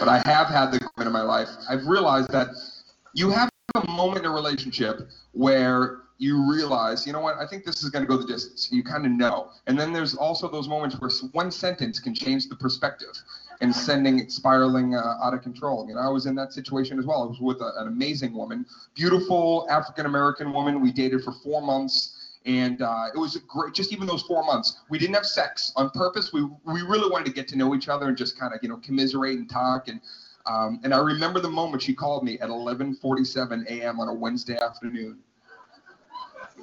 but I have had the women in my life. I've realized that you have a moment in a relationship where you realize, you know what, I think this is going to go the distance. You kind of know. And then there's also those moments where one sentence can change the perspective and sending it spiraling uh, out of control. You know, I was in that situation as well. I was with a, an amazing woman, beautiful African American woman. We dated for four months. And uh, it was great. Just even those four months, we didn't have sex on purpose. We we really wanted to get to know each other and just kind of you know commiserate and talk. And um, and I remember the moment she called me at 11:47 a.m. on a Wednesday afternoon.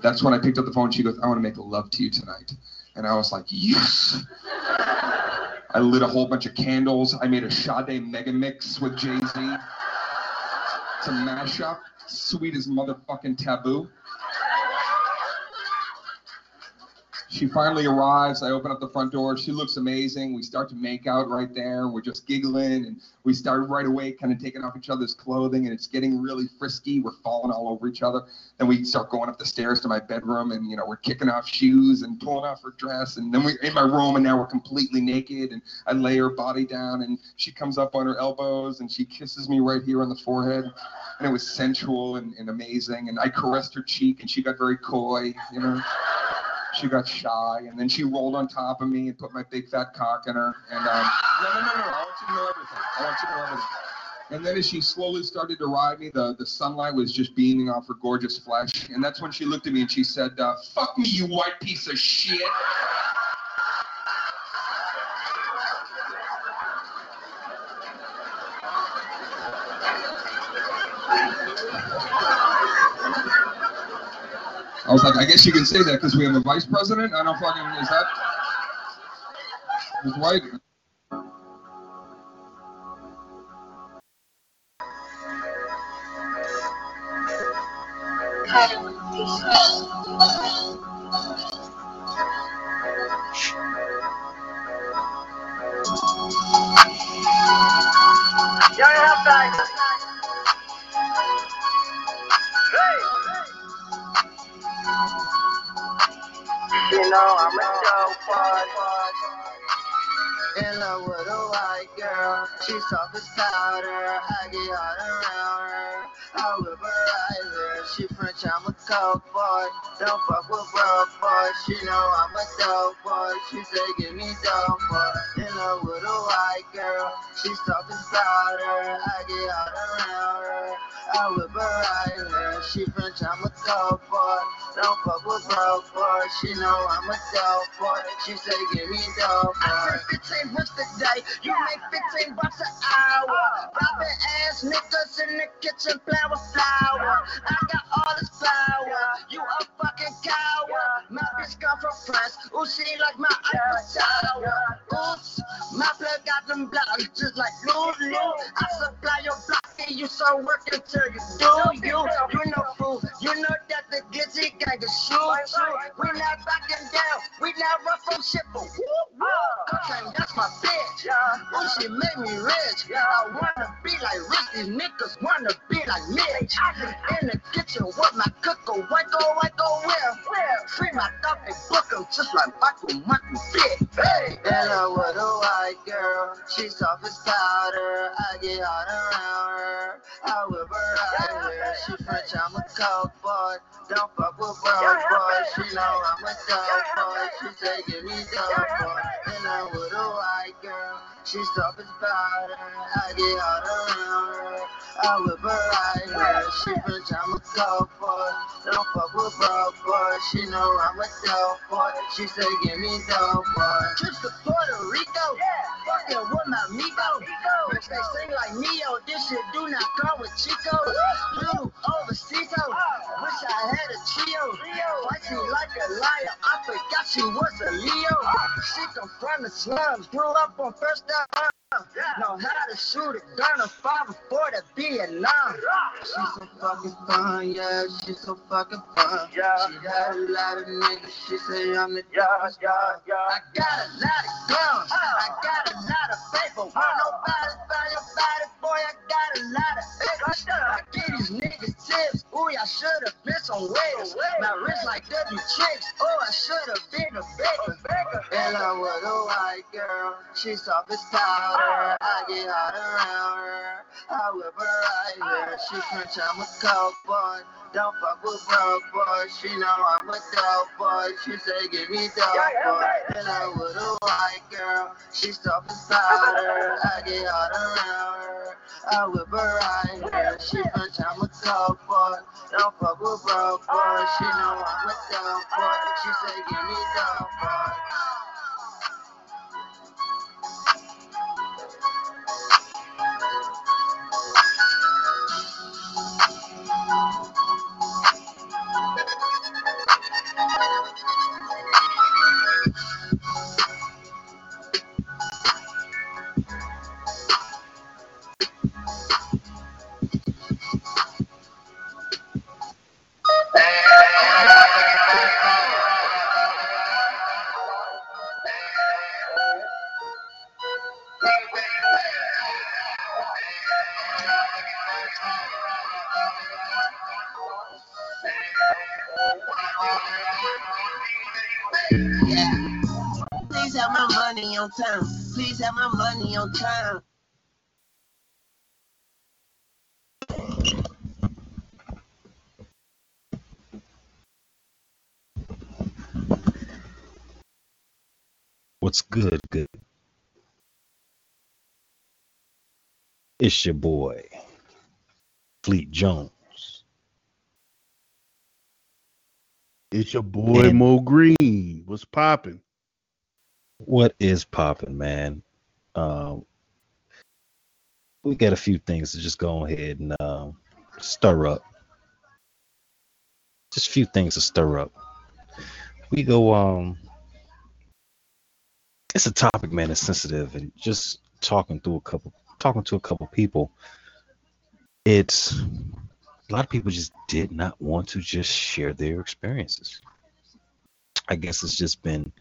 That's when I picked up the phone. She goes, "I want to make love to you tonight," and I was like, "Yes." I lit a whole bunch of candles. I made a Sade mega mix with Jay Z. It's a mashup, sweet as motherfucking taboo. She finally arrives. I open up the front door. She looks amazing. We start to make out right there. We're just giggling and we start right away kind of taking off each other's clothing and it's getting really frisky. We're falling all over each other. Then we start going up the stairs to my bedroom and, you know, we're kicking off shoes and pulling off her dress. And then we're in my room and now we're completely naked and I lay her body down and she comes up on her elbows and she kisses me right here on the forehead. And it was sensual and, and amazing. And I caressed her cheek and she got very coy, you know she got shy, and then she rolled on top of me and put my big fat cock in her. And um, no, no, no, no, I want you to know everything. I want you to know everything. And then as she slowly started to ride me, the, the sunlight was just beaming off her gorgeous flesh. And that's when she looked at me and she said, uh, "Fuck me, you white piece of shit." I was like, I guess you can say that because we have a vice president. I don't fucking is that his white. Soft as powder. I get hot around her. I whip her right there. She French, I'm a coke boy. Don't fuck with broke boy. She know I'm a dope boy. She say give me dope boy. In love with a white girl, she's soft as powder. I She I'm a boy. Don't fuck with boy. She know I'm a dope boy. She say give me dope boy. I said 15 bucks today. You make 15 bucks an hour. Oh. Poppin' ass niggas in the kitchen with flour. I got all this power. You a fucking coward. My bitch come from France. Ooh, she like my Eiffel Tower. Oops, my blood got them blocks just like Lulu. I supply your block and you start working till you do you. You know fool. You know that the Gizzy gang is shoot. We not backing down. We not run from shit. Okay, that's my bitch. Ooh, she made me rich. Yeah. I wanna be like Rich. These niggas wanna be like Mitch. In the kitchen with my cooker. White go, where? Free my thought and book 'em just like Michael Michael Fit. Hey! Love with a white girl, she's soft as powder. I get hot around her. I whip her right here. She French, I'm a coke boy. Don't fuck with broke boy. She know I'm a dope boy. She say give me dope boy. In love with a white girl, she's soft as powder. I get hot around her. I whip her right here. She French, I'm a coke boy. Don't fuck with broke boy. She know I'm a dope boy. She say give me dope boy. Trips to Puerto Rico, Yeah. fucking with my amigo. Bitch, they sing like Neo. This shit do not come with Chico. Blue overseas, ho. Wish I had a trio. Fights me like a liar. I forgot she was a Leo. She come from the grew up on first down. Know how to shoot a gun and fire before the Vietnam. She's so fucking fun, yeah, she's so fucking fun. She had a lot of niggas, she say I'm the dog, dog, I got a lot of guns. I got a lot of paper. Want nobody find your body, boy. I got a lot of papers. I give these niggas tips. Ooh, I should have been some waiters. My wrist like W tricks. Oh, I should have been a baker. In love with a white girl, she's soft as I get around I whip her right here. She French, I'm a coke boy. Don't fuck with broke boy. She know I'm a dope. She say give me dope boy. And I with a white girl. She soft as powder. I get hot around her. I whip her. She French, I'm a coke boy. Don't fuck with broke boy. She know I'm a dope. She say give me dope boy. It's your boy, Fleet Jones. It's your boy And- Mo Green. What's popping? What is popping, man? Um, we got a few things to just go ahead and um, stir up. Just a few things to stir up. We go. Um, it's a topic, man. It's sensitive, and just talking through a couple, talking to a couple people. It's a lot of people just did not want to just share their experiences. I guess it's just been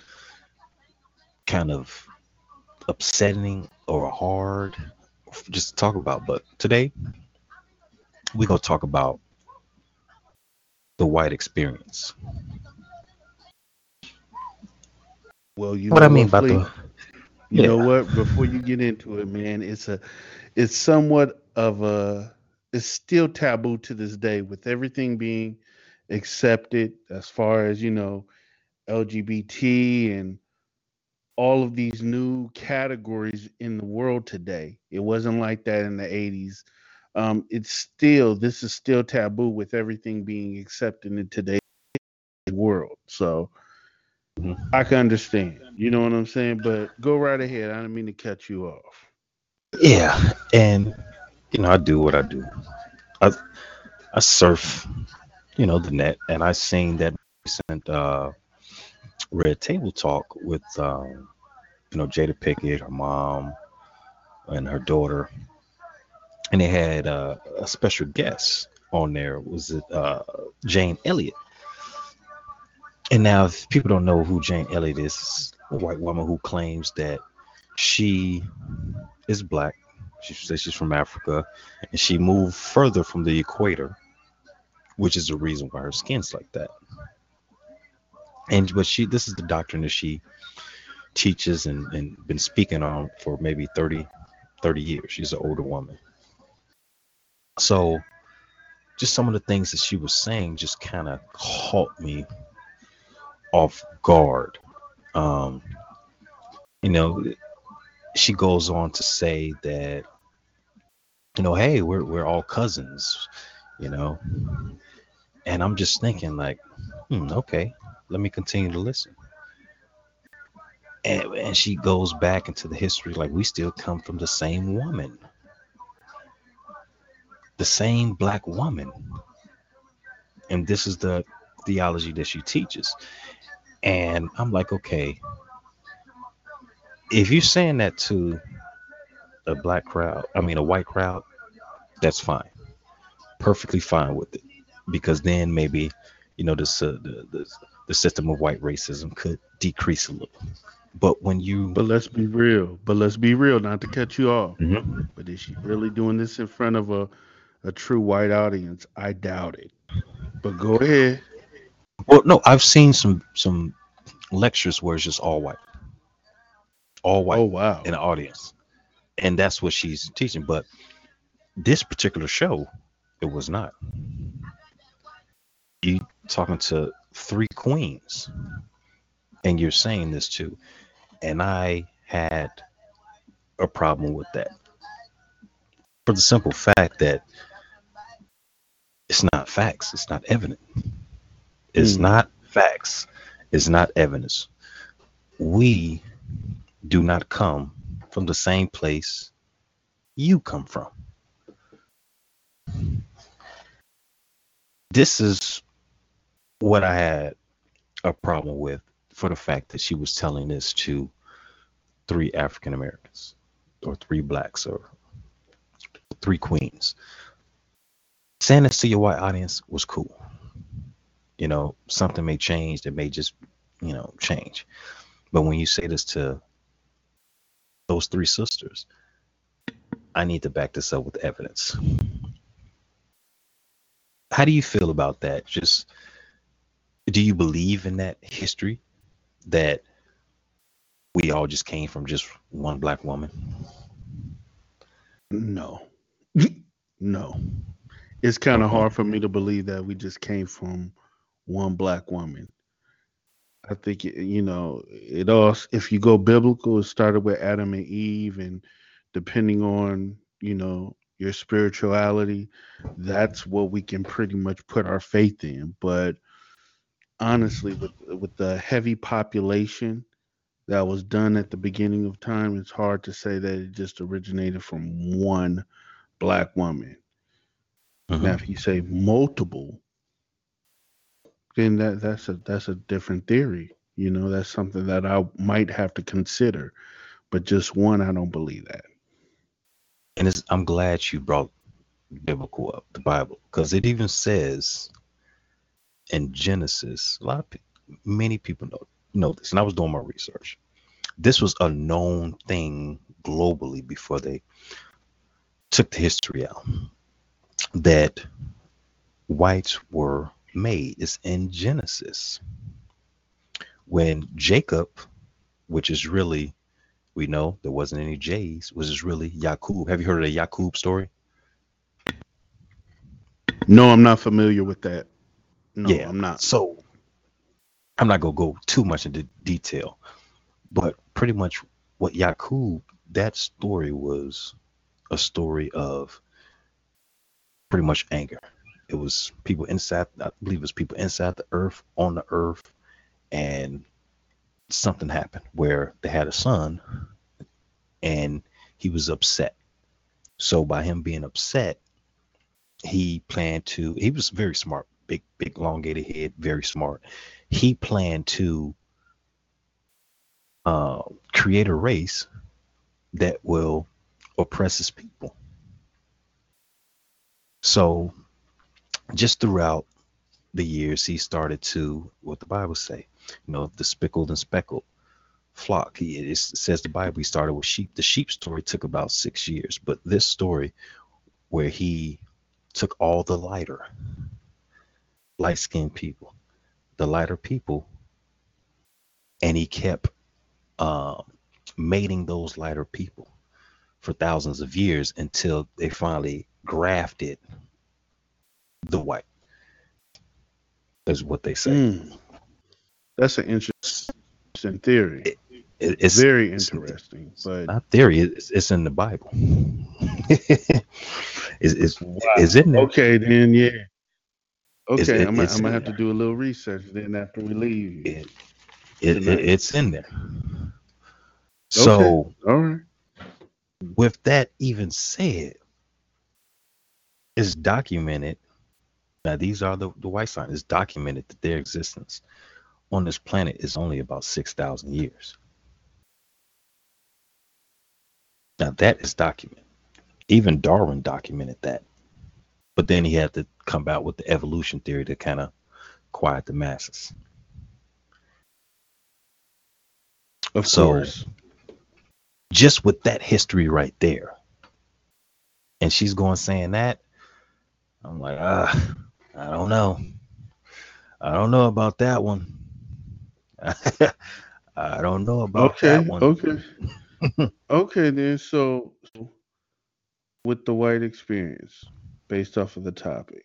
kind of upsetting or hard just to talk about. But today, we're going to talk about the white experience. Well, you what know I mean by Fleet? the. You know what? Before you get into it, man, it's a, it's somewhat of a, it's still taboo to this day with everything being accepted as far as you know, LGBT and all of these new categories in the world today. It wasn't like that in the 80s. Um, it's still, this is still taboo with everything being accepted in today's world. So I can understand. You know what I'm saying? But go right ahead. I didn't mean to cut you off. Yeah, and you know, I do what I do. I I surf, you know, the net, and I seen that recent uh, Red Table Talk with, um, you know, Jada Pinkett, her mom, and her daughter, and they had uh, a special guest on there. Was it uh, Jane Elliott? And now, if people don't know who Jane Elliott is, a white woman who claims that she is black. She says she's from Africa, and she moved further from the equator, which is the reason why her skin's like that. And but she, this is the doctrine that she teaches and, and been speaking on for maybe 30, 30 years. She's an older woman. So, just some of the things that she was saying just kind of caught me off guard. Um, you know, she goes on to say that you know hey we're we're all cousins you know. And i'm just thinking like hmm, okay let me continue to listen. And, and she goes back into the history like we still come from the same woman. The same black woman. And this is the theology that she teaches and i'm like okay if you're saying that to a black crowd, I mean a white crowd, that's fine, perfectly fine with it, because then maybe you know this uh, the, the the system of white racism could decrease a little. But when you But let's be real. But let's be real, not to cut you off. Mhm. But is she really doing this in front of a, a true white audience? I doubt it. But go ahead. Well, no, I've seen some some lectures where it's just all white, all white. Oh wow. in the audience. And that's what she's teaching. But this particular show, it was not. You talking to three queens, and you're saying this too, and I had a problem with that for the simple fact that it's not facts, it's not evidence. It's Hmm. not facts, it's not evidence. We do not come from the same place you come from. This is what I had a problem with for the fact that she was telling this to three African Americans or three blacks or three queens. Saying this to your white audience was cool. You know, something may change that may just, you know, change. But when you say this to those three sisters, I need to back this up with evidence. How do you feel about that? Just do you believe in that history that we all just came from just one black woman? No. no. It's kind of hard for me to believe that we just came from one black woman. I think you know it all. If you go biblical, it started with Adam and Eve, and depending on you know your spirituality, that's what we can pretty much put our faith in. But honestly, with with the heavy population that was done at the beginning of time, it's hard to say that it just originated from one black woman. Mhm. Now, if you say multiple, then that that's a that's a different theory. You know, that's something that I might have to consider. But just one, I don't believe that. And it's, I'm glad you brought biblical up, the Bible, because it even says in Genesis, a lot of many people know know this, and I was doing my research. This was a known thing globally before they took the history out that whites were made. It's in Genesis when Jacob, which is really we know there wasn't any J's, was is really Yakub. Have you heard of the Yakub story? No, I'm not familiar with that. No, Yeah. I'm not. So I'm not gonna go too much into detail, but pretty much what Yakub, that story was a story of pretty much anger. It was people inside, I believe it was people inside the earth, on the earth, and something happened where they had a son and he was upset. So by him being upset, he planned to he was very smart, big, big, elongated head, very smart. He planned to uh, create a race that will oppress his people. So just throughout the years, he started to what the Bible say, you know, the speckled and speckled flock. He it says the Bible he started with sheep. The sheep story took about six years, but this story where he took all the lighter, light skinned people, the lighter people, and he kept um, mating those lighter people for thousands of years until they finally grafted the white, is what they say. Mm. That's an interesting theory. It- it's Very it's- interesting. But not theory, it's, it's in the Bible. it's, it's, it's in there. okay, then yeah. Okay, It's- it- I'm, gonna- I'm gonna in have to do a little research then after we leave. It, it, it, it's in there. So, All right. with that even said, it's documented. Now, these are the, the white sign. It's documented that their existence on this planet is only about 6,000 years. Now, that is documented. Even Darwin documented that. But then he had to come out with the evolution theory to kind of quiet the masses. Of So- course. just with that history right there. And she's going saying that. I'm like, ah, I don't know. I don't know about that one. I don't know about Okay. that one. Okay. okay then. So, so with the white experience based off of the topic,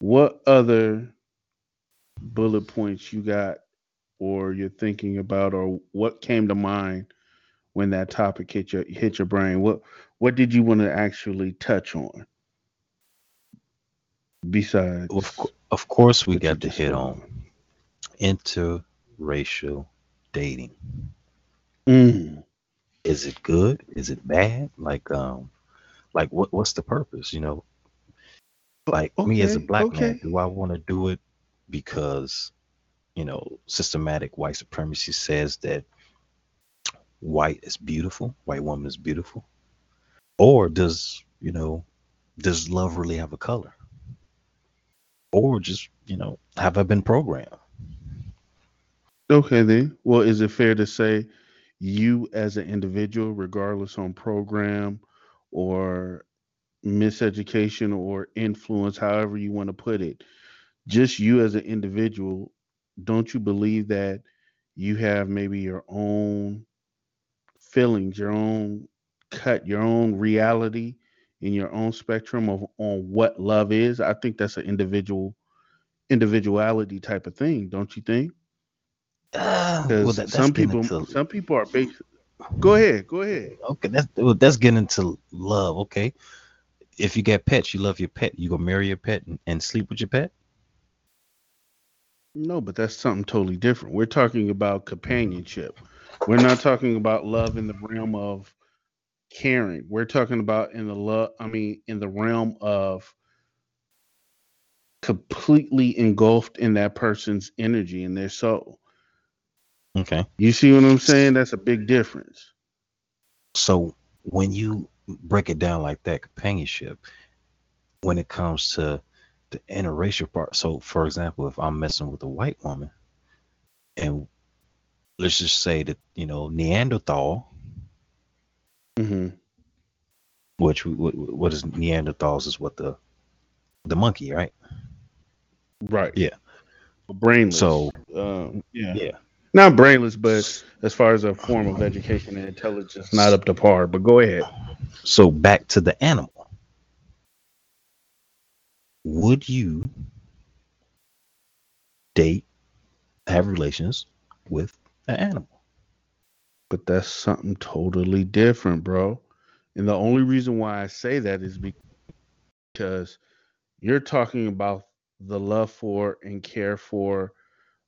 what other bullet points you got or you're thinking about or what came to mind when that topic hit your hit your brain? What what did you want to actually touch on? Besides Of, of course, we got to hit on interracial dating. Mm, Is it good? Is it bad? Like, um, like what? What's the purpose? You know, like me as a okay, black man, okay. do I want to do it because, you know, systematic white supremacy says that white is beautiful, white woman is beautiful, or does you know, does love really have a color, or just you know, have I been programmed? Okay then. Well, is it fair to say you as an individual, regardless on program or miseducation or influence, however you want to put it, just you as an individual, don't you believe that you have maybe your own feelings, your own cut, your own reality in your own spectrum of on what love is? I think that's an individual individuality type of thing, don't you think? Uh, well, Because that, some people, into some people are based. Go ahead, go ahead. okay. That's well, that's getting into love. Okay, if you get pets, you love your pet. You go marry your pet and, and sleep with your pet. No, but that's something totally different. We're talking about companionship. We're not talking about love in the realm of caring. We're talking about in the love. I mean, in the realm of completely engulfed in that person's energy and their soul. Okay. You see what I'm saying? That's a big difference. So when you break it down like that, companionship, when it comes to the interracial part. So, for example, if I'm messing with a white woman, and let's just say that you know Neanderthal, hmm which what, what is Neanderthals is what the the monkey, right? Right. Yeah. Brainless. So um, yeah. yeah. Not brainless, but as far as a form of education and intelligence, not up to par. But go ahead. So back to the animal. Would you date, have relations with an animal? But that's something totally different, bro. And the only reason why I say that is because you're talking about the love for and care for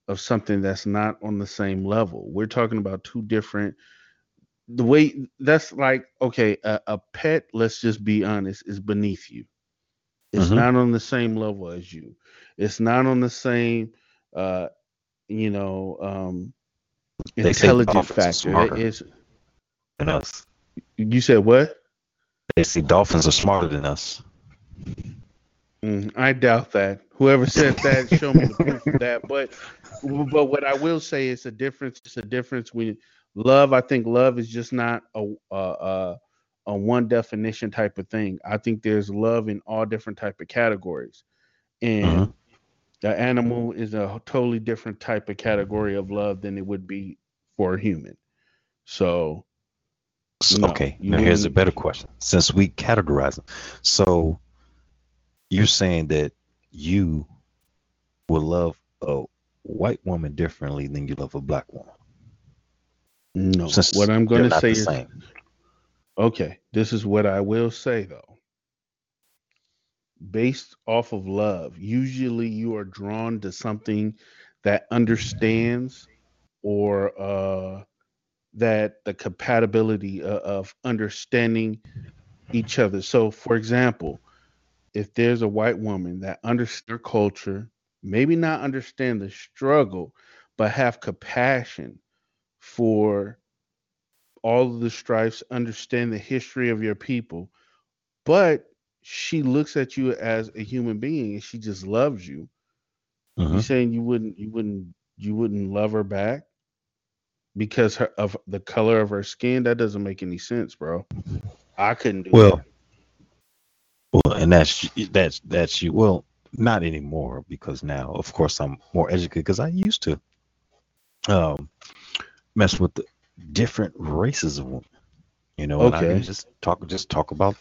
of something that's not on the same level. We're talking about two different the way that's like okay, a, a pet, let's just be honest, is beneath you. It's Mhm. not on the same level as you. It's not on the same uh you know um They say intelligent dolphins factor. smarter. It is Than us. you said what? They say dolphins are smarter than us. Mm, I doubt that. Whoever said that, show me the proof of that. But but what I will say is a difference. It's a difference when love. I think love is just not a a, a, a one definition type of thing. I think there's love in all different type of categories, and Mhm. The animal is a totally different type of category of love than it would be for a human. So No, okay, now here's a better question. Since we categorize them, so you're saying that you will love a white woman differently than you love a black woman. no, Since what I'm going to say is same. Okay, this is what I will say though. Based off of love, usually you are drawn to something that understands or uh that the compatibility o- of understanding each other. So for example, if there's a white woman that understands their culture, maybe not understand the struggle, but have compassion for all of the strifes, understand the history of your people, but she looks at you as a human being and she just loves you. You Mhm. saying you wouldn't you wouldn't you wouldn't love her back because her, of the color of her skin? That doesn't make any sense, bro. I couldn't do Well, that. well, and that's that's that's you. Well, not anymore because now, of course, I'm more educated because I used to um mess with the different races of women. You know, and I Okay. just talk just talk about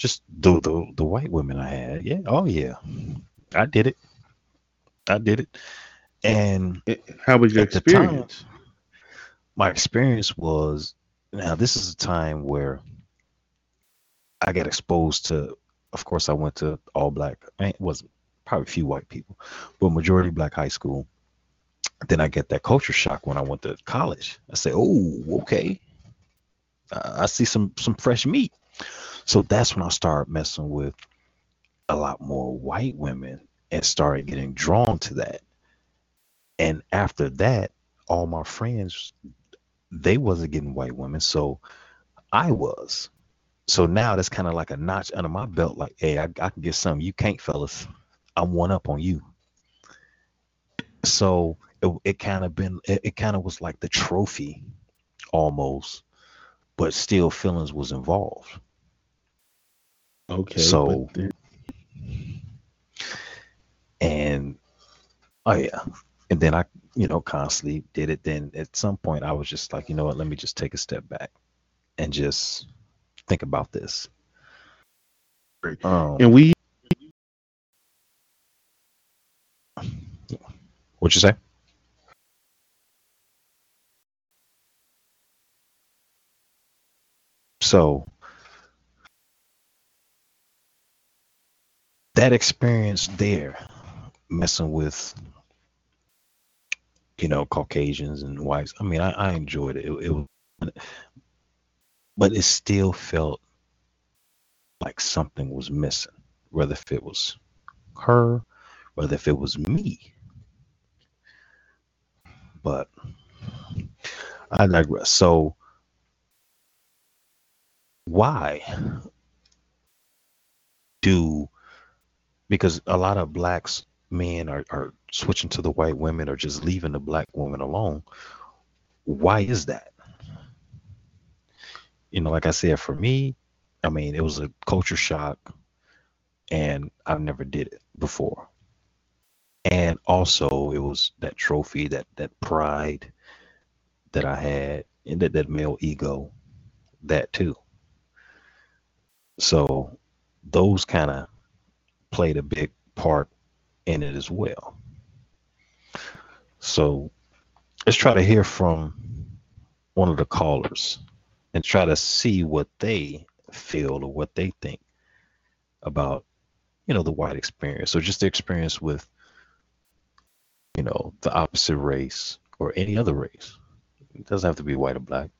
just the the, the white women I had. Yeah. Oh yeah. I did it. I did it. And Eh, How was your the time, experience? my experience was now this is a time where I got exposed to of course I went to all black I mean, it wasn't probably a few white people, but majority black high school. Then I get that culture shock when I went to college. I say, "Oh, okay. Uh, I see some some fresh meat." So that's when I started messing with a lot more white women and started getting drawn to that. And after that, all my friends they wasn't getting white women, so I was. So now that's kind of like a notch under my belt. Like, hey, I, I can get something you can't, fellas. I'm one up on you. So it, it kind of been it, it kind of was like the trophy almost, but still feelings was involved. Okay. so- then- and oh yeah. And then i you know constantly did it. Then at some point i was just like you know what? Let me just take a step back and just think about this. Um, and we what'd you say? So that experience there messing with you know caucasians and whites i mean i, I enjoyed it. it it was but it still felt like something was missing whether if it was her whether if it was me but i digress so why do because a lot of blacks men are, are switching to the white women or just leaving the black woman alone. Why is that? You know like i said for me i mean it was a culture shock and i've never did it before. And also it was that trophy that that pride that i had and that, that male ego that too. So those kind of played a big part in it as well. So let's try to hear from one of the callers and try to see what they feel or what they think about, you know, the white experience or just the experience with, you know, the opposite race or any other race. It doesn't have to be white or black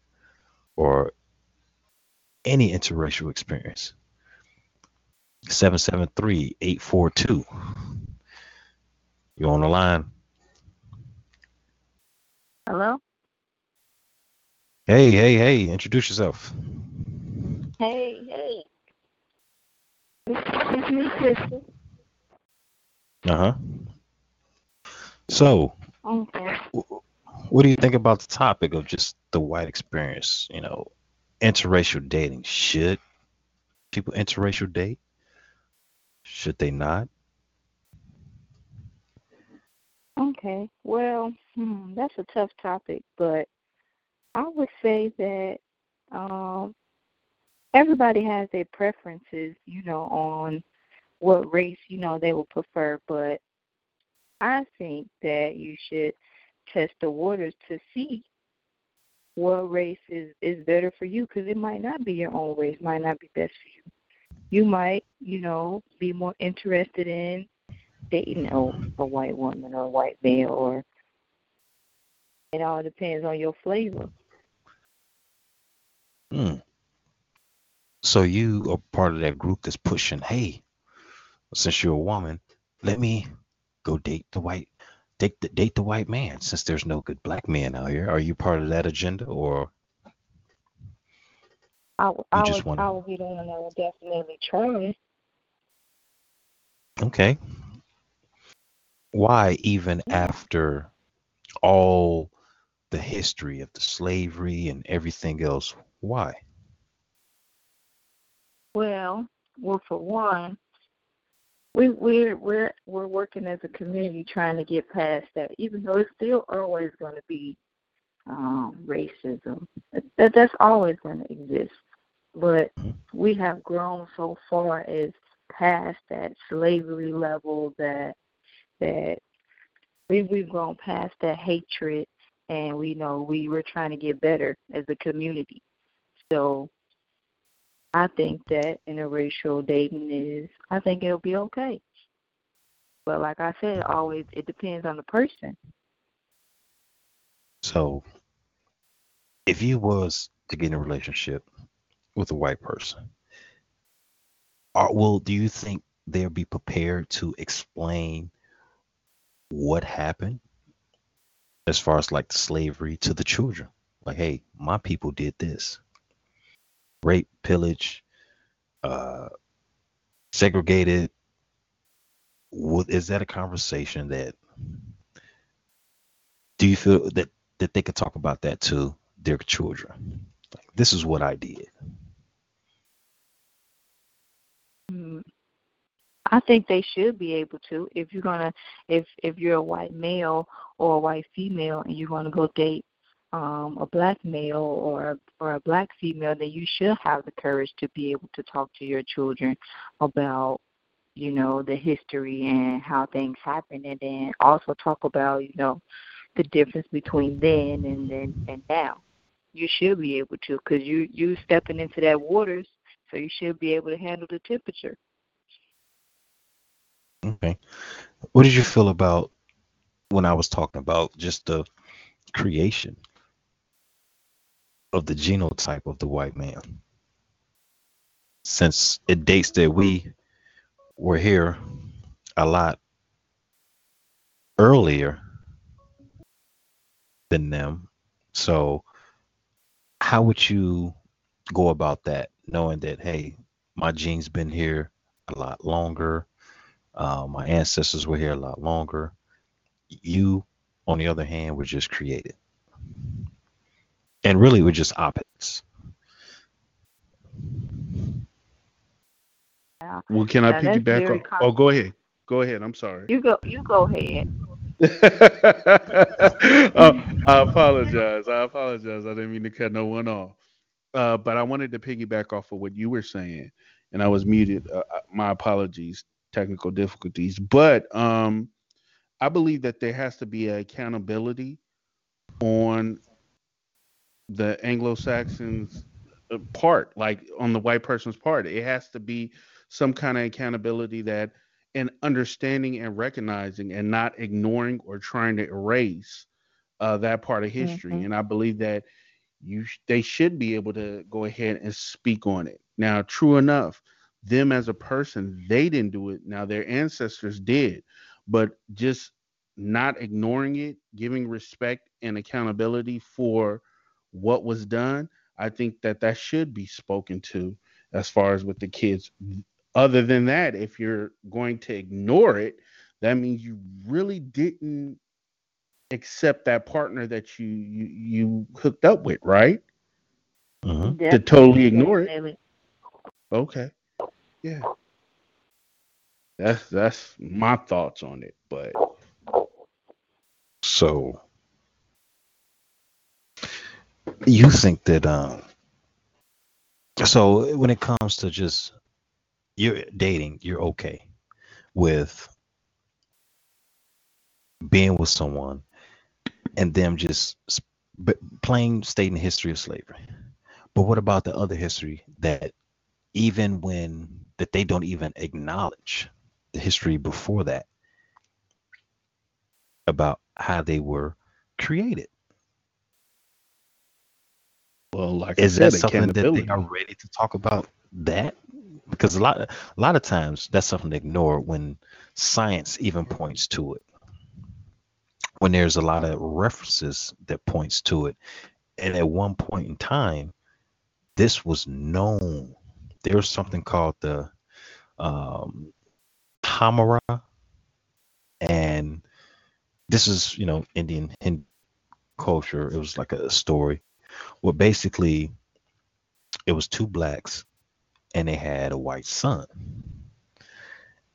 or any interracial experience. 773-842. You on the line? Hello? Hey, hey, hey, introduce yourself. Hey, hey. It's, me, sister. Uh-huh. So, Okay. what do you think about the topic of just the white experience, you know, interracial dating? Should people interracial date? Should they not? Okay. Well, hmm, that's a tough topic, but I would say that um, everybody has their preferences, you know, on what race, you know, they would prefer, but I think that you should test the waters to see what race is, is better for you because it might not be your own race, might not be best for you. You might, you know, be more interested in dating a, a white woman or a white male or it all depends on your flavor. Hmm. So you are part of that group that's pushing, hey, since you're a woman, let me go date the white date the date the white man since there's no good black man out here. Are you part of that agenda or I, I just would I would be the one that would definitely try. okay? Why even after all the history of the slavery and everything else, why? Well, well, for one, we we're we're we're working as a community trying to get past that. Even though it's still always going to be um, racism, that that's always going to exist. But Mhm. we have grown so far as past that slavery level that that we we've grown past that hatred and we know we were trying to get better as a community. So I think that interracial dating is I think it'll be okay. But like I said, always it depends on the person. So, if you was to get in a relationship with a white person, are, will do you think they'll be prepared to explain what happened as far as like slavery to the children? Like, hey, my people did this, rape, pillage, uh, segregated. Is that a conversation that do you feel that that they could talk about that to their children? Like, this is what I did. Mm, I think they should be able to. If you're gonna, if if you're a white male or a white female and you're gonna go date um, a black male or or a black female, then you should have the courage to be able to talk to your children about, you know, the history and how things happened, and then also talk about, you know, the difference between then and then and now. You should be able to, because you you stepping into that waters, so you should be able to handle the temperature. Okay. What did you feel about when I was talking about just the creation of the genotype of the white man? Since it dates that we were here a lot earlier than them. So, how would you go about that, knowing that, hey, my genes been here a lot longer? Uh, my ancestors were here a lot longer. You, on the other hand, were just created. And really, we're just opposites. Yeah. Well, can I Now, that's piggyback on? com- Oh, go ahead. Go ahead. I'm sorry. You go you go ahead. oh, I apologize. I apologize. I didn't mean to cut no one off. Uh, but I wanted to piggyback off of what you were saying, and I was muted. Uh, uh, my apologies, technical difficulties. But um, I believe that there has to be accountability on the Anglo-Saxons' uh, part, like on the white person's part. It has to be some kind of accountability that and understanding and recognizing and not ignoring or trying to erase uh, that part of history. Mhm. And I believe that you sh- they should be able to go ahead and speak on it. Now, true enough, them as a person, they didn't do it. Now their ancestors did, but just not ignoring it, giving respect and accountability for what was done, I think that that should be spoken to as far as with the kids. Other than that, if you're going to ignore it, that means you really didn't accept that partner that you you, you hooked up with, right? Mhm. To totally ignore it. Definitely. Okay. Yeah. That's that's my thoughts on it. But So, you think that, um, so when it comes to just you're dating, you're okay with being with someone and them just s- b- plain stating the history of slavery. But what about the other history that even when that they don't even acknowledge the history before that about how they were created? well, like Is I that said, something that they are ready to talk about that? Because a lot, a lot of times that's something to ignore when science even points to it. When there's a lot of references that points to it, and at one point in time, this was known. There's something called the um, and this is you know Indian Hindu culture. It was like a story where basically, it was two blacks and they had a white son.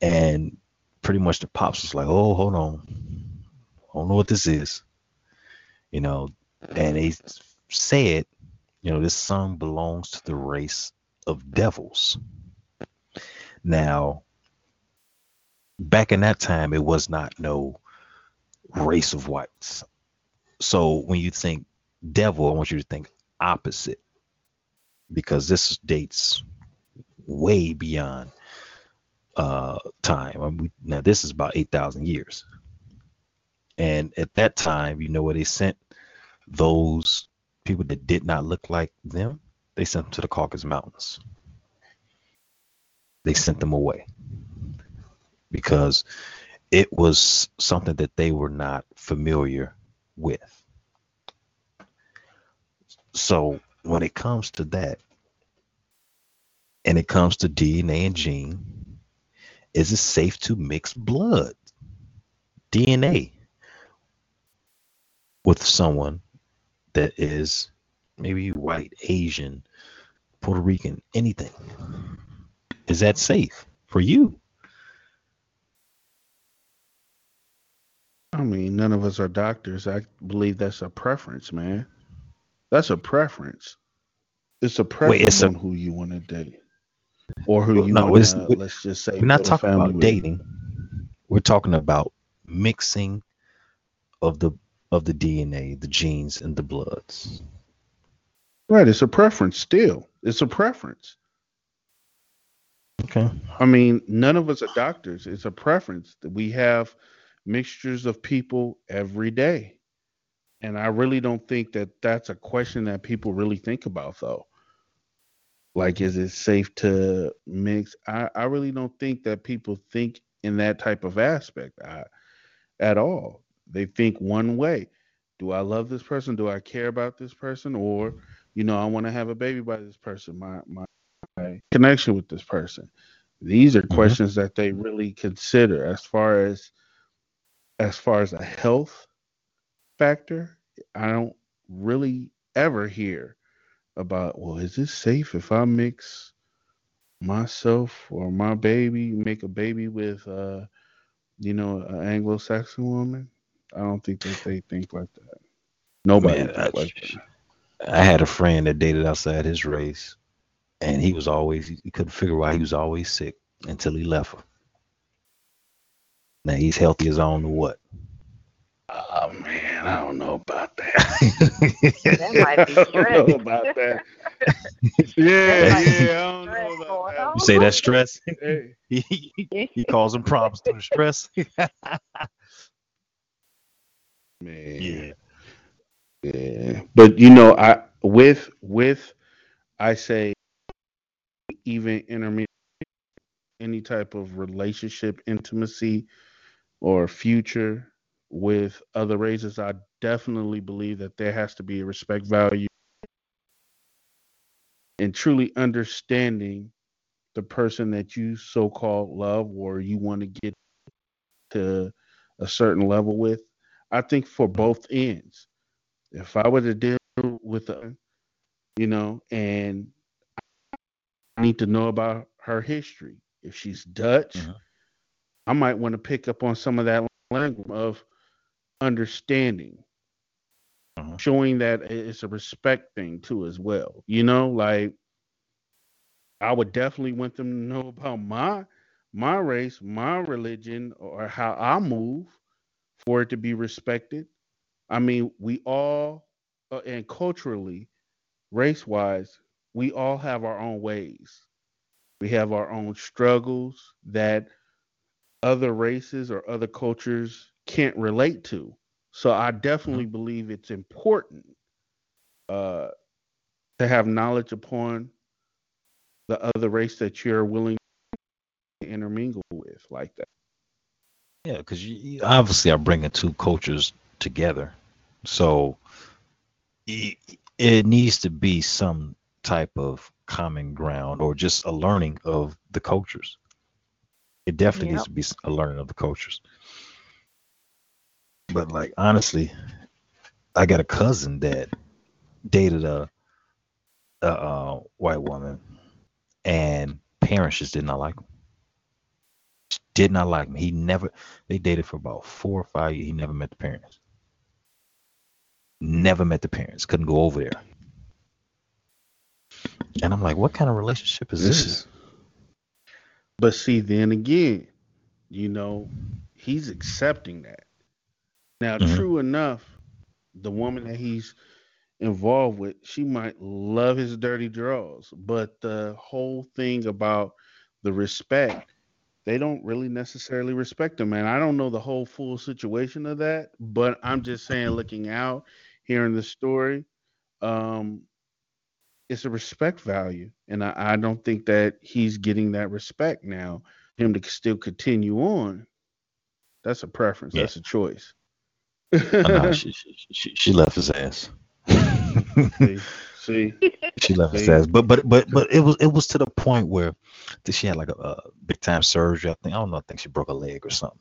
And pretty much the pops was like, oh, hold on. I don't know what this is. You know, and they said, you know, this son belongs to the race of devils. Now, back in that time, it was not no race of whites. So when you think devil, I want you to think opposite because this dates way beyond uh, time. I mean, now this is about eight thousand years, and at that time, you know where they sent those people that did not look like them? They sent them to the Caucasus Mountains. They sent them away because it was something that they were not familiar with. So when it comes to that, and it comes to DNA and gene, is it safe to mix blood, DNA, with someone that is maybe white, Asian, Puerto Rican, anything? Is that safe for you? I mean, none of us are doctors. I believe that's a preference, man. That's a preference. It's a preference it's a- on who you want to date, or who you no, want to. Let's just say We're not talking about with. dating. We're talking about mixing of the of the DNA, the genes, and the bloods. Right. It's a preference. Still, it's a preference. Okay. I mean, none of us are doctors. It's a preference that we have mixtures of people every day. And I really don't think that that's a question that people really think about, though. Like, is it safe to mix? I, I really don't think that people think in that type of aspect I, at all. They think one way. Do I love this person? Do I care about this person? Or, you know, I want to have a baby by this person. My my, my connection with this person. These are Mhm. questions that they really consider as far as as far as a health factor. I don't really ever hear about well, is this safe if I mix myself or my baby, make a baby with uh, you know, an Anglo-Saxon woman? I don't think that they think like that. Nobody Man, like that. I had a friend that dated outside his race, and he was always he couldn't figure why he was always sick until he left her. Now he's healthy as I don't what. Oh man, I don't know about that. That might be I don't know about that. yeah, might yeah, I don't know about going that. You say that's stress? Hey, he, he calls them problems through stress. man. yeah. Yeah, but you know, I with with I say even intermediate any type of relationship intimacy or future with other races, I definitely believe that there has to be a respect value and truly understanding the person that you so called love or you want to get to a certain level with. I think for both ends if I were to deal with her, you know, and I need to know about her history. If she's Dutch, Mhm. I might want to pick up on some of that language of understanding, Mhm. showing that it's a respect thing too, as well. You know, like I would definitely want them to know about my my race, my religion, or how I move for it to be respected. I mean, we all, uh, and culturally, race wise, we all have our own ways. We have our own struggles that other races or other cultures can't relate to. So I definitely believe it's important uh, to have knowledge upon the other race that you're willing to intermingle with like that. Yeah, because obviously are bringing two cultures together, so i- it needs to be some type of common ground or just a learning of the cultures. It definitely needs to be a learning of the cultures. But like honestly, I got a cousin that dated a a, uh white woman, and parents just did not like him. Did not like him. He never. They dated for about four or five years. He never met the parents. Never met the parents. Couldn't go over there. And I'm like, what kind of relationship is This this? is. But see, then again, you know, he's accepting that. Now, Mhm. true enough, the woman that he's involved with, she might love his dirty draws, but the whole thing about the respect, they don't really necessarily respect him. And I don't know the whole full situation of that, but I'm just saying, looking out, hearing the story, um, it's a respect value, and I, I don't think that he's getting that respect now. Him to still continue on, that's a preference. Yeah. That's a choice. Oh, no, she, she, she, left his ass. see, see, she left his ass. But but but but it was it was to the point where she had like a, a big time surgery. I think I don't know. I think she broke a leg or something.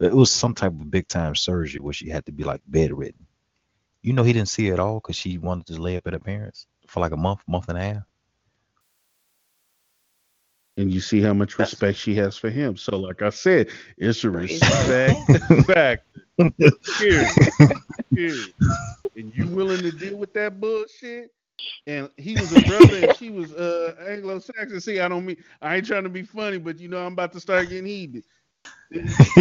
It was some type of big time surgery where she had to be like bedridden. You know, he didn't see her at all because she wanted to lay up at her parents for like a month, month and a half. and you see how much That's- respect she has for him. So, like I said, it's a Crazy. respect factor. Period. Period. And you willing to deal with that bullshit? And he was a brother, and she was uh Anglo-Saxon. See, I don't mean I ain't trying to be funny, but you know I'm about to start getting heated.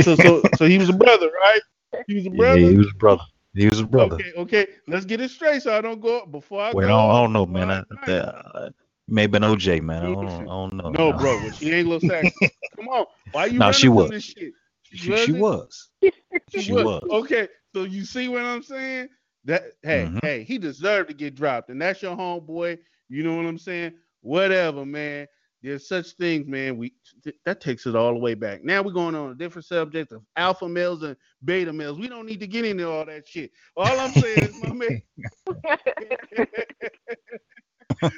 So, so, so he was a brother, right? He was a brother. Yeah, he was a brother. He was a brother. Okay, okay. Let's get it straight, so I don't go up before I Wait, I go. don't, I don't know, man. I that, maybe an OJ, man. I don't, know. I don't know. No, bro, she ain't Anglo-Saxon? Come on, why you No, she was. this shit? She, she was. She, was. was. Okay, so you see what I'm saying? That hey, Mhm. hey, he deserved to get dropped, and that's your homeboy. You know what I'm saying? Whatever, man. There's such things, man. We th- that takes it all the way back. Now we're going on a different subject of alpha males and beta males. We don't need to get into all that shit. All I'm saying is, my man,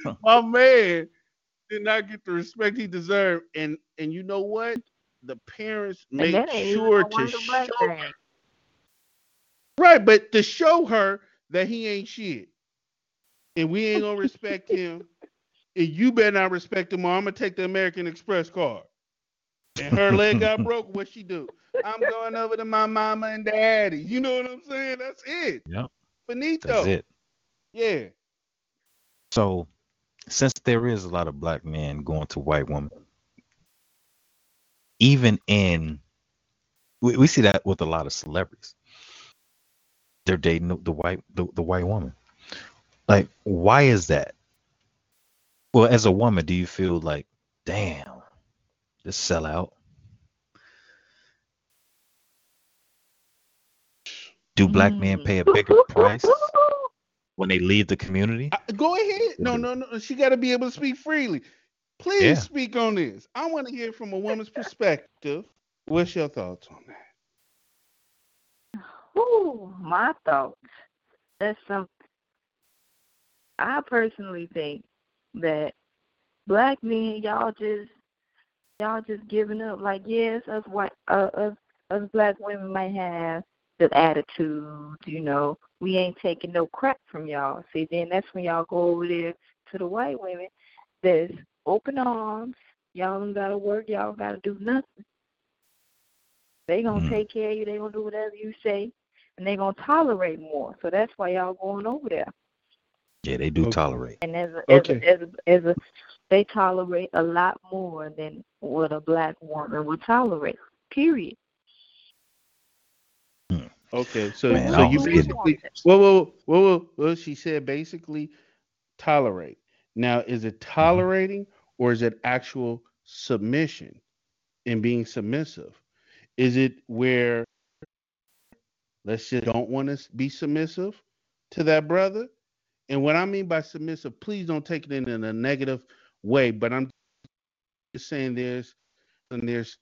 my man did not get the respect he deserved, and and you know what? The parents And make that ain't even sure to one to black show thing. Right, but to show her that he ain't shit, and we ain't gonna respect him, and you better not respect him, or I'm gonna take the American Express card. And her leg got broke. What she do? I'm going over to my mama and daddy. You know what I'm saying? That's it. Yep. Finito. That's it. Yeah. So, since there is a lot of black men going to white women, even in we, we see that with a lot of celebrities, they're dating the, the white the, the white woman. Like, why is that? Well, as a woman, do you feel like, damn, this sell out? Do black men Mm. pay a bigger price when they leave the community? I- go ahead. No, no, no. She got to be able to speak freely. Please Yeah. speak on this. I want to hear from a woman's perspective. What's your thoughts on that? Ooh, my thoughts. That's some. I personally think that black men, y'all just, y'all just giving up. Like, yes, us white, uh, us, us black women might have the attitude, you know. We ain't taking no crap from y'all. See, then that's when y'all go over there to the white women. There's open arms. Y'all don't gotta work. Y'all don't gotta do nothing. They gonna Mm. take care of you. They gonna do whatever you say and they're gonna tolerate more. So that's why y'all going over there. Yeah, they do Okay. tolerate. And as a, Okay. as a, as a, as a, they tolerate a lot more than what a black woman would tolerate. Period. Hmm. Okay, so Man, so you basically whoa, whoa, whoa, whoa, whoa. She said basically tolerate. Now, is it mm-hmm. tolerating or is it actual submission and being submissive? Is it where let's just don't want to be submissive to that brother? And what I mean by submissive, please don't take it in, in a negative way, but I'm just saying there's and there's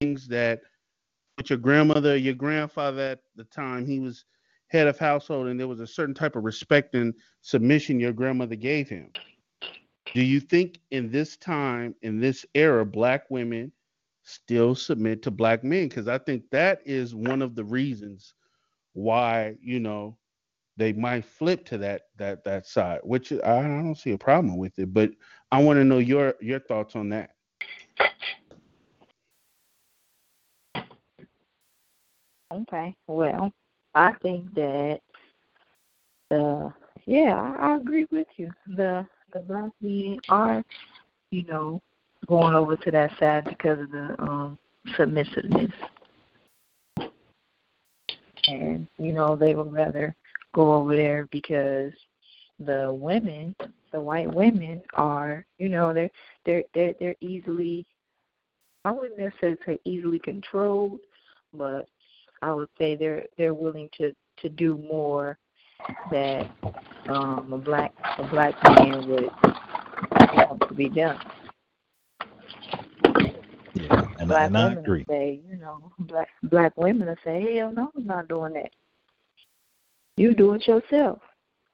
things that with your grandmother, your grandfather at the time, he was head of household, and there was a certain type of respect and submission your grandmother gave him. Do you think in this time, in this era, black women still submit to black men? Because I think that is one of the reasons why you know they might flip to that that that side, which I don't see a problem with it. But I want to know your your thoughts on that. Okay. Well, I think that the yeah, I, I agree with you. The the black men are, you know, going over to that side because of the um submissiveness. And, you know, they would rather go over there because the women, the white women are, you know, they're they're they're they're easily I wouldn't necessarily say easily controlled, but I would say they're they're willing to to do more that um a black a black man would want to be done. Yeah, and, black and I women agree. say, you know, black black women will say, Hell no, I'm not doing that. You do it yourself.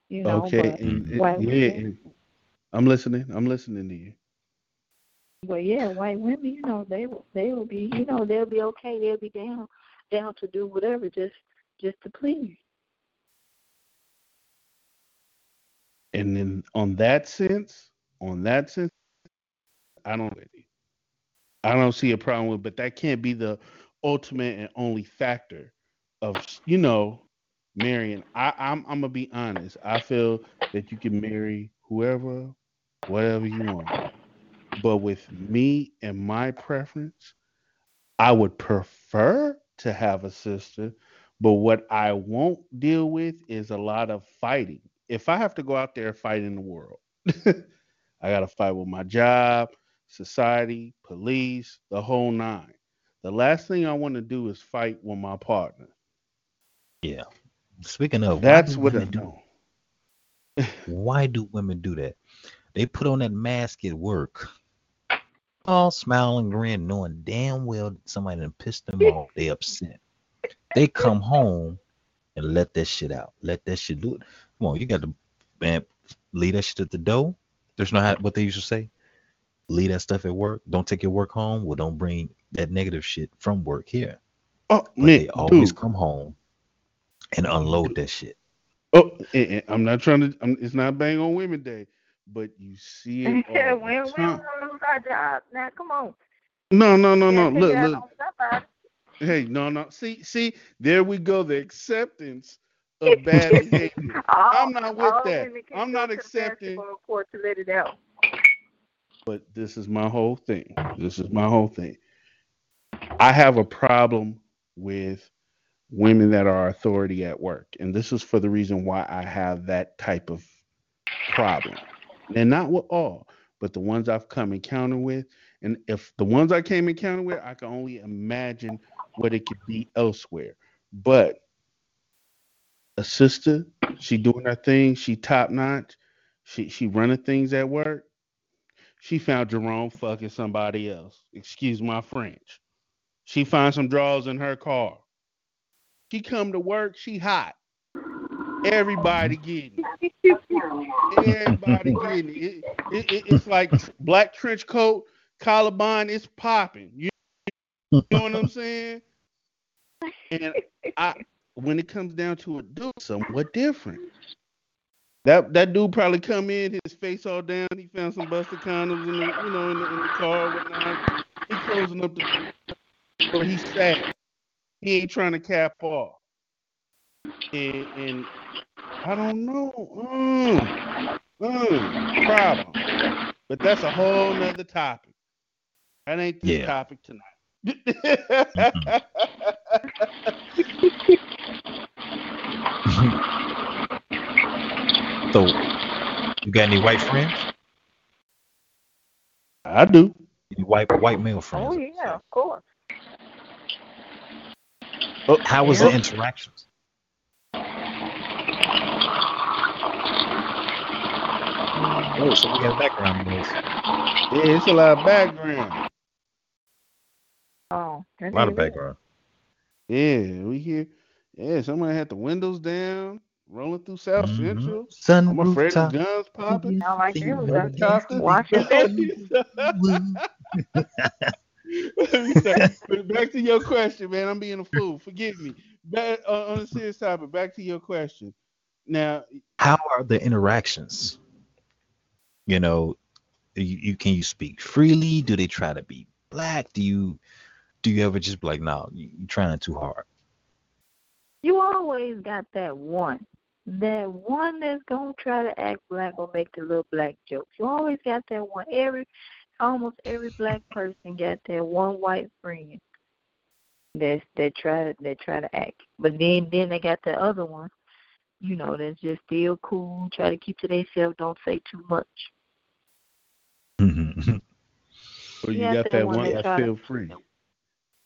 You know, okay, and, and- yeah, and I'm listening. I'm listening to you. Well, yeah, white women, you know, they will they will be you know, they'll be okay, they'll be down down to do whatever just just to please. And then on that sense, on that sense, I don't I don't see a problem with, but that can't be the ultimate and only factor of you know marrying. I, I'm I'm gonna be honest. I feel that you can marry whoever, whatever you want. But with me and my preference, I would prefer to have a sister. But what I won't deal with is a lot of fighting. If I have to go out there and fight in the world, I got to fight with my job, society, police, the whole nine. The last thing I want to do is fight with my partner. Yeah. Speaking of, That's what I do know. Why do women do that? They put on that mask at work, all smile and grin, knowing damn well somebody done pissed them off. They upset. They come home and let that shit out. Let that shit do it. Come on, you got to man, leave that shit at the door. There's no how, what they used to say. Leave that stuff at work. Don't take your work home. Well, don't bring that negative shit from work here. Oh, But Nick, they always dude. come home and unload that shit. Oh, and- and I'm not trying to. I'm, it's not bang on Women Day, but you see it Yeah, all we we don't lose our job. Now come on. No, no, no, no. Look, look. Hey, no, no. See, see, there we go. The acceptance of bad behavior. All, I'm not with that. I'm not to the accepting- basketball court to let it out. But this is my whole thing. This is my whole thing. I have a problem with women that are authority at work. And this is for the reason why I have that type of problem. And not with all, but the ones I've come encounter with. And if the ones I came encounter with, I can only imagine what it could be elsewhere. But a sister, she doing her thing, she top notch, she she running things at work. She found Jerome fucking somebody else. Excuse my French. She found some drawers in her car. She come to work, she hot. Everybody getting it. Everybody getting it. It, it, it. It's like black trench coat, collarbone, it's popping. You, you know what I'm saying? And I when it comes down to a dude, somewhat different. That that dude probably come in, his face all down. He found some busted condoms in the you know in the, in the car, whatnot. He closing up the but he's sad. He ain't trying to cap off. And, and I don't know. Mm, mm, problem. But that's a whole nother topic. That ain't the Yeah. topic tonight. So, you got any white friends? I do. Any white white male friends? Oh yeah, of course. Oh, How was the interactions? Oh, so we got background noise. Yeah, it's a lot of background. Oh, A lot of background. Yeah, we hear. Yeah, somebody had the windows down, rolling through South Mhm. Central. Sun I'm afraid of guns popping. Sound like it was a Helicopter. Washington. Let me say, but back to your question, man. I'm being a fool. Forgive me. Back, uh, on a serious topic, back to your question. Now, How are the interactions? You know, you, you can you speak freely? Do they try to be black? Do you do you ever just be like, no, you, you're trying too hard? You always got that one that one that's gonna try to act black or make the little black jokes. You always got that one. Every almost every black person got that one white friend that's that try to that try to act. But then then they got the other one, you know, that's just still cool, try to keep to themselves, don't say too much. Mm-hmm. Or you Yeah, got that one one that that to- feel free.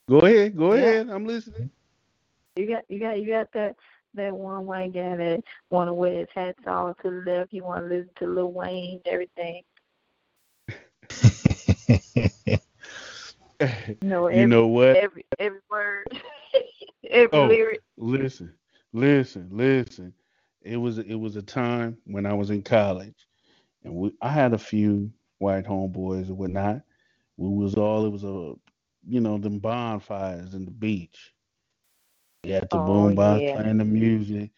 Go ahead, go Yeah. ahead. I'm listening. You got you got you got that that one white guy that wanna wear his hats all to the left, he wanna listen to Lil Wayne everything. You know, every you know what? every every word every Oh. lyric. Listen, listen, listen. It was it was a time when I was in college, and we I had a few white homeboys and whatnot. We was all it was a you know them bonfires in the beach. We had the Oh, boombox yeah. playing the music,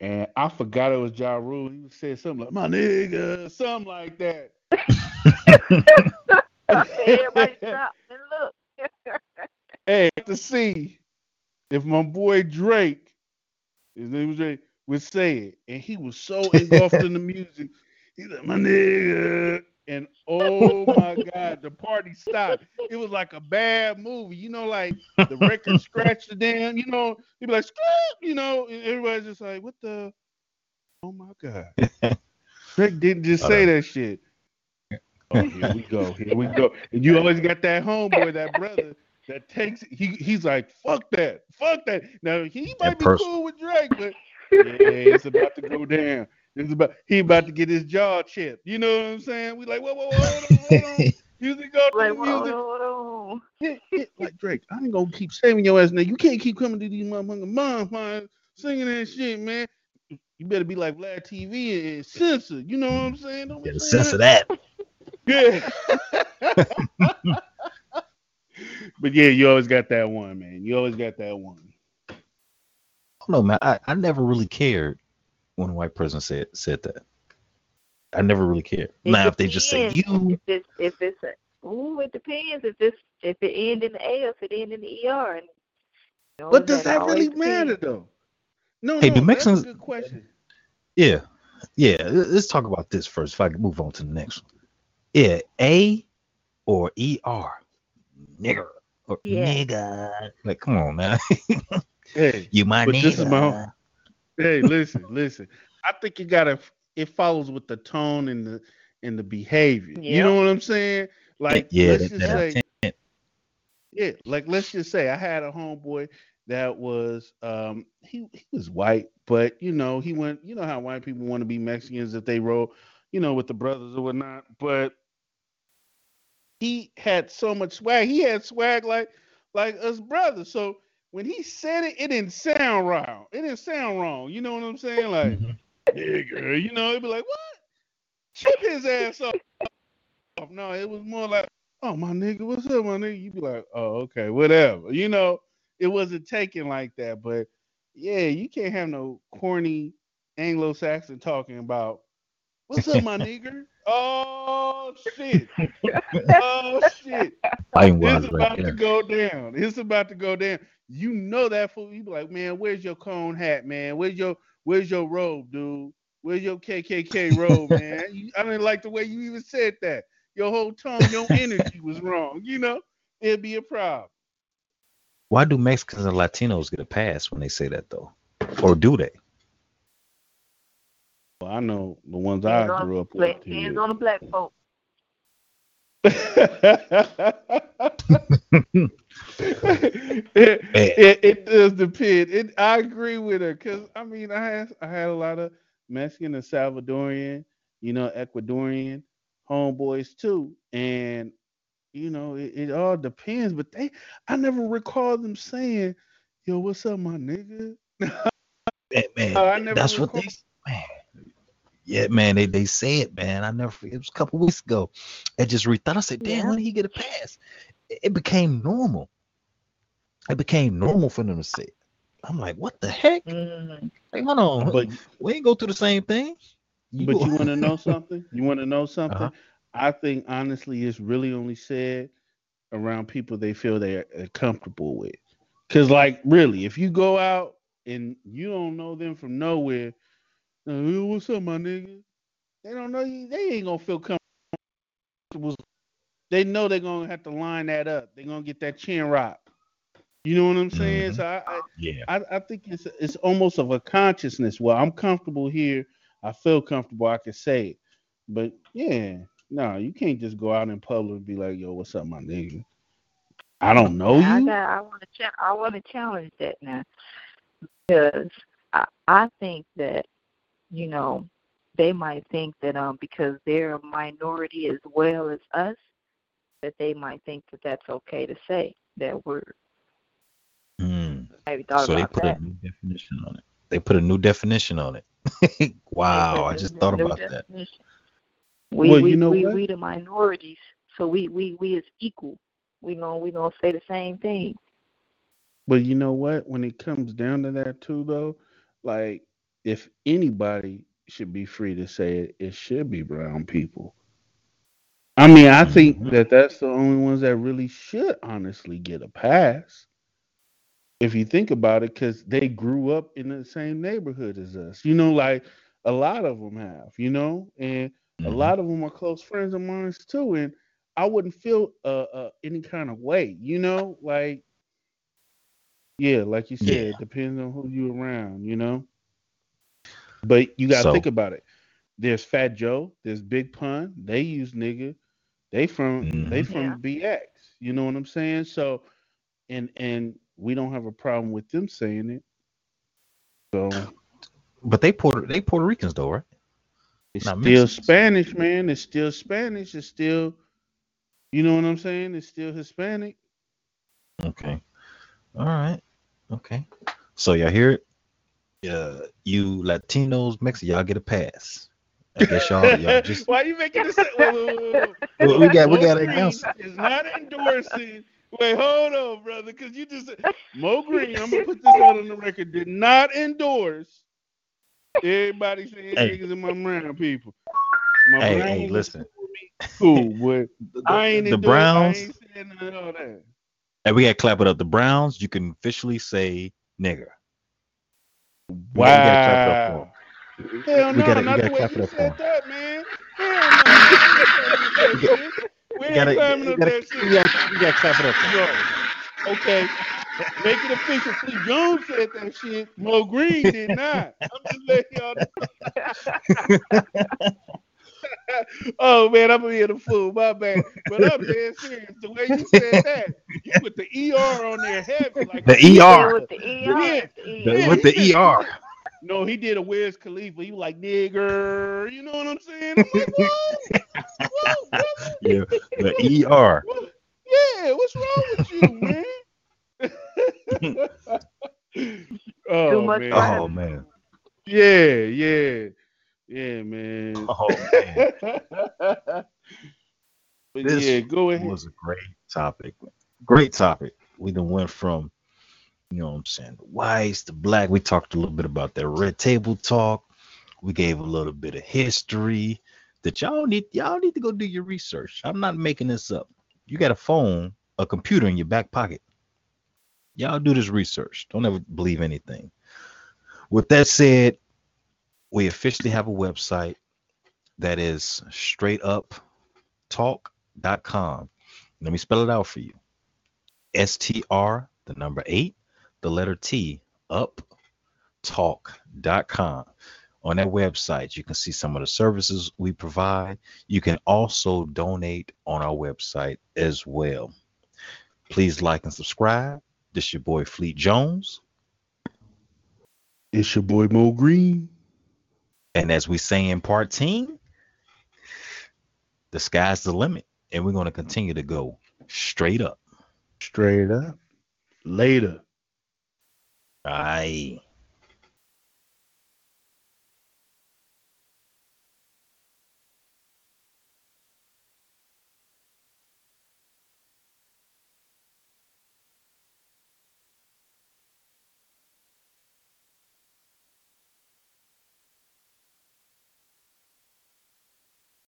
and I forgot it was Ja Rule. He said something like "my nigga," something like that. Everybody stop and look. Hey, to see if my boy Drake, his name was Drake, would say it, and he was so engulfed in the music. He's like, my nigga. And oh my God, the party stopped. It was like a bad movie. You know, like the record scratched it down, you know, he'd be like, you know, and everybody's just like, what the? Oh my God. Drake didn't just say that shit. Oh, here we go. Here we go. And you always got that homeboy, that brother that takes he he's like, fuck that. Fuck that. Now he might be pers- cool with Drake, but yeah, it's about to go down. It's about he about to get his jaw chipped. You know what I'm saying? We like, whoa, whoa, whoa, hold on, hold on. Music go Like, the hold on, hold on. Yeah, yeah, like Drake, I ain't gonna keep saving your ass now. You can't keep coming to these motherfucking bonfires singing that shit, man. You better be like Vlad TV and censor. You know what I'm saying? Don't be Gotta that. Yeah. but yeah, you always got that one, man. You always got that one. I don't know, man. I, I never really cared when a white person said said that. I never really cared. It now, if they just say you, If it's if it's a ooh, it depends. If it's if it end in the A, or if it end in the ER, and you know, But does that always really depends. matter though? No, Hey, no, do Mexicans- good question. yeah, yeah. let- Let's talk about this first. If I can move on to the next one. Yeah, A or ER, nigger or Yeah. nigga. Like, come on, man. Hey, you my But nigga. this is my- hey, listen, listen. I think you gotta it follows with the tone and the and the behavior. You know what I'm saying? Like yeah, let's that, just that say intent. Yeah, like let's just say I had a homeboy that was um he he was white, but you know, he went you know how white people want to be Mexicans if they roll, you know, with the brothers or whatnot. But he had so much swag. He had swag like like us brothers. So when he said it, it didn't sound wrong. It didn't sound wrong. You know what I'm saying? Like, Mhm. nigga, you know, it'd be like, what? Chip his ass off. No, it was more like, oh my nigga, what's up, my nigga? You'd be like, oh, okay, whatever. You know, it wasn't taken like that. But yeah, you can't have no corny Anglo-Saxon talking about what's up, my nigga? Oh shit. Oh shit. Fighting It's about right to go down. It's about to go down. You know that fool. You be like, man, where's your cone hat, man? Where's your where's your robe, dude? Where's your KKK robe, man? You, I didn't like the way you even said that. Your whole tone, your energy was wrong. You know, it'd be a problem. Why do Mexicans and Latinos get a pass when they say that though? Or do they? Well, I know the ones Hands I on, grew up play- with. hands on the black folk. it, it, it does depend. It, I agree with her because I mean I had I had a lot of Mexican and Salvadorian, you know, Ecuadorian homeboys too, and you know it, it all depends. But they, I never recall them saying, "Yo, what's up, my nigga?" Man, man, I never that's what recall. they man. Yeah, man, they, they say it, man. I never. It was a couple weeks ago. I just rethought. I said, damn, Yeah. when did he get a pass? It, it became normal. It became normal for them to say it. I'm like, what the heck? Mm. Like, hold on. But we ain't go through the same thing. But go- you want to know something? You want to know something? Uh-huh. I think honestly, it's really only said around people they feel they're uh, comfortable with. Cause like really, if you go out and you don't know them from nowhere, "Yo, what's up, my nigga? They don't know you. They ain't gonna feel comfortable. They know they're gonna have to line that up. They're gonna get that chin rock. You know what I'm saying? Mhm. So I, I, Yeah. I, I think it's it's almost of a consciousness. Well, I'm comfortable here. I feel comfortable. I can say it. But yeah, no, you can't just go out in public and be like, "Yo, what's up, my nigga?" I don't know I you. got. I want to. Cha- I want to challenge that now because I, I think that you know they might think that um because they're a minority as well as us that they might think that that's okay to say that word. Have you thought So they put that? a new definition on it. They put a new definition on it. Wow, I just thought new about that. We Well, we you know we, what? we the minorities, so we we we is equal. We gonna we gonna say the same thing. But you know what? When it comes down to that too, though, like if anybody should be free to say it, it should be brown people. I mean, I think Mhm. that that's the only ones that really should honestly get a pass. If you think about it, because they grew up in the same neighborhood as us. You know, like a lot of them have, you know, and a Mhm. lot of them are close friends of mine too. And I wouldn't feel uh, uh any kind of way, you know, like yeah, like you said, Yeah. it depends on who you're around, you know. But you gotta So- think about it. There's Fat Joe, there's Big Pun. They use nigga. They from they Mhm. from Yeah. BX. You know what I'm saying? So, and and we don't have a problem with them saying it. So But they Puerto they Puerto Ricans though, right? it's Not still Mexicans. Spanish, man. It's still Spanish. It's still, you know what I'm saying? It's still Hispanic. Okay. All right. Okay. So y'all hear it? Yeah, you Latinos, Mexicans, y'all get a pass. I guess y'all, y'all just Why are you making this? We, got we got to announce. Is not endorsing. Wait, hold on, brother, because you just Mo Green. I'm gonna put this out on the record. Did not endorse everybody saying Hey. niggas and my brown people. My Hey, brown hey, listen. Cool, but The, I ain't the Browns, I ain't saying none of that. and we got to clap it up. The Browns, you can officially say nigger. We Wow. gotta- we gotta clap it up. Hell no, gotta- not the way you up for said 'em. that, man. Hell no. We ain't climbing gotta, up that shit. we gotta, we gotta clap it up. Yo, okay. Make it official. Flea Jones said that shit. Mo Green did not. I'm just letting y'all know. oh man, I'm being a fool. My bad. But I'm dead serious. The way you said that, you put the ER on there heavy. Like The Yeah, ER. with the ER. Yeah. the The- ER. with the ER. No, he did a Wiz Khalifa. He was like nigger. You know what I'm saying? I'm like, whoa, whoa, brother. Yeah, the ER. What? Yeah, what's wrong with you, man? oh, Too much man. Oh man. Yeah, yeah, yeah, man. Oh man. but This yeah, go It ahead. was a great topic. Great topic. We done went from, you know what I'm saying, the whites, the black. We talked a little bit about that red table talk. We gave a little bit of history that y'all need y'all need to go do your research. I'm not making this up. You got a phone, a computer in your back pocket. Y'all do this research. Don't ever believe anything. With that said, we officially have a website that is straight up talk.com. Let me spell it out for you. STR, the number eight, the letter T, up talk.com. On that website, you can see some of the services we provide. You can also donate on our website as well. Please like and subscribe. This is your boy Fleet Jones. It's your boy Mo Green. And as we say in part team, the sky's the limit. And we're going to continue to go straight up. Straight up. Later. Aye.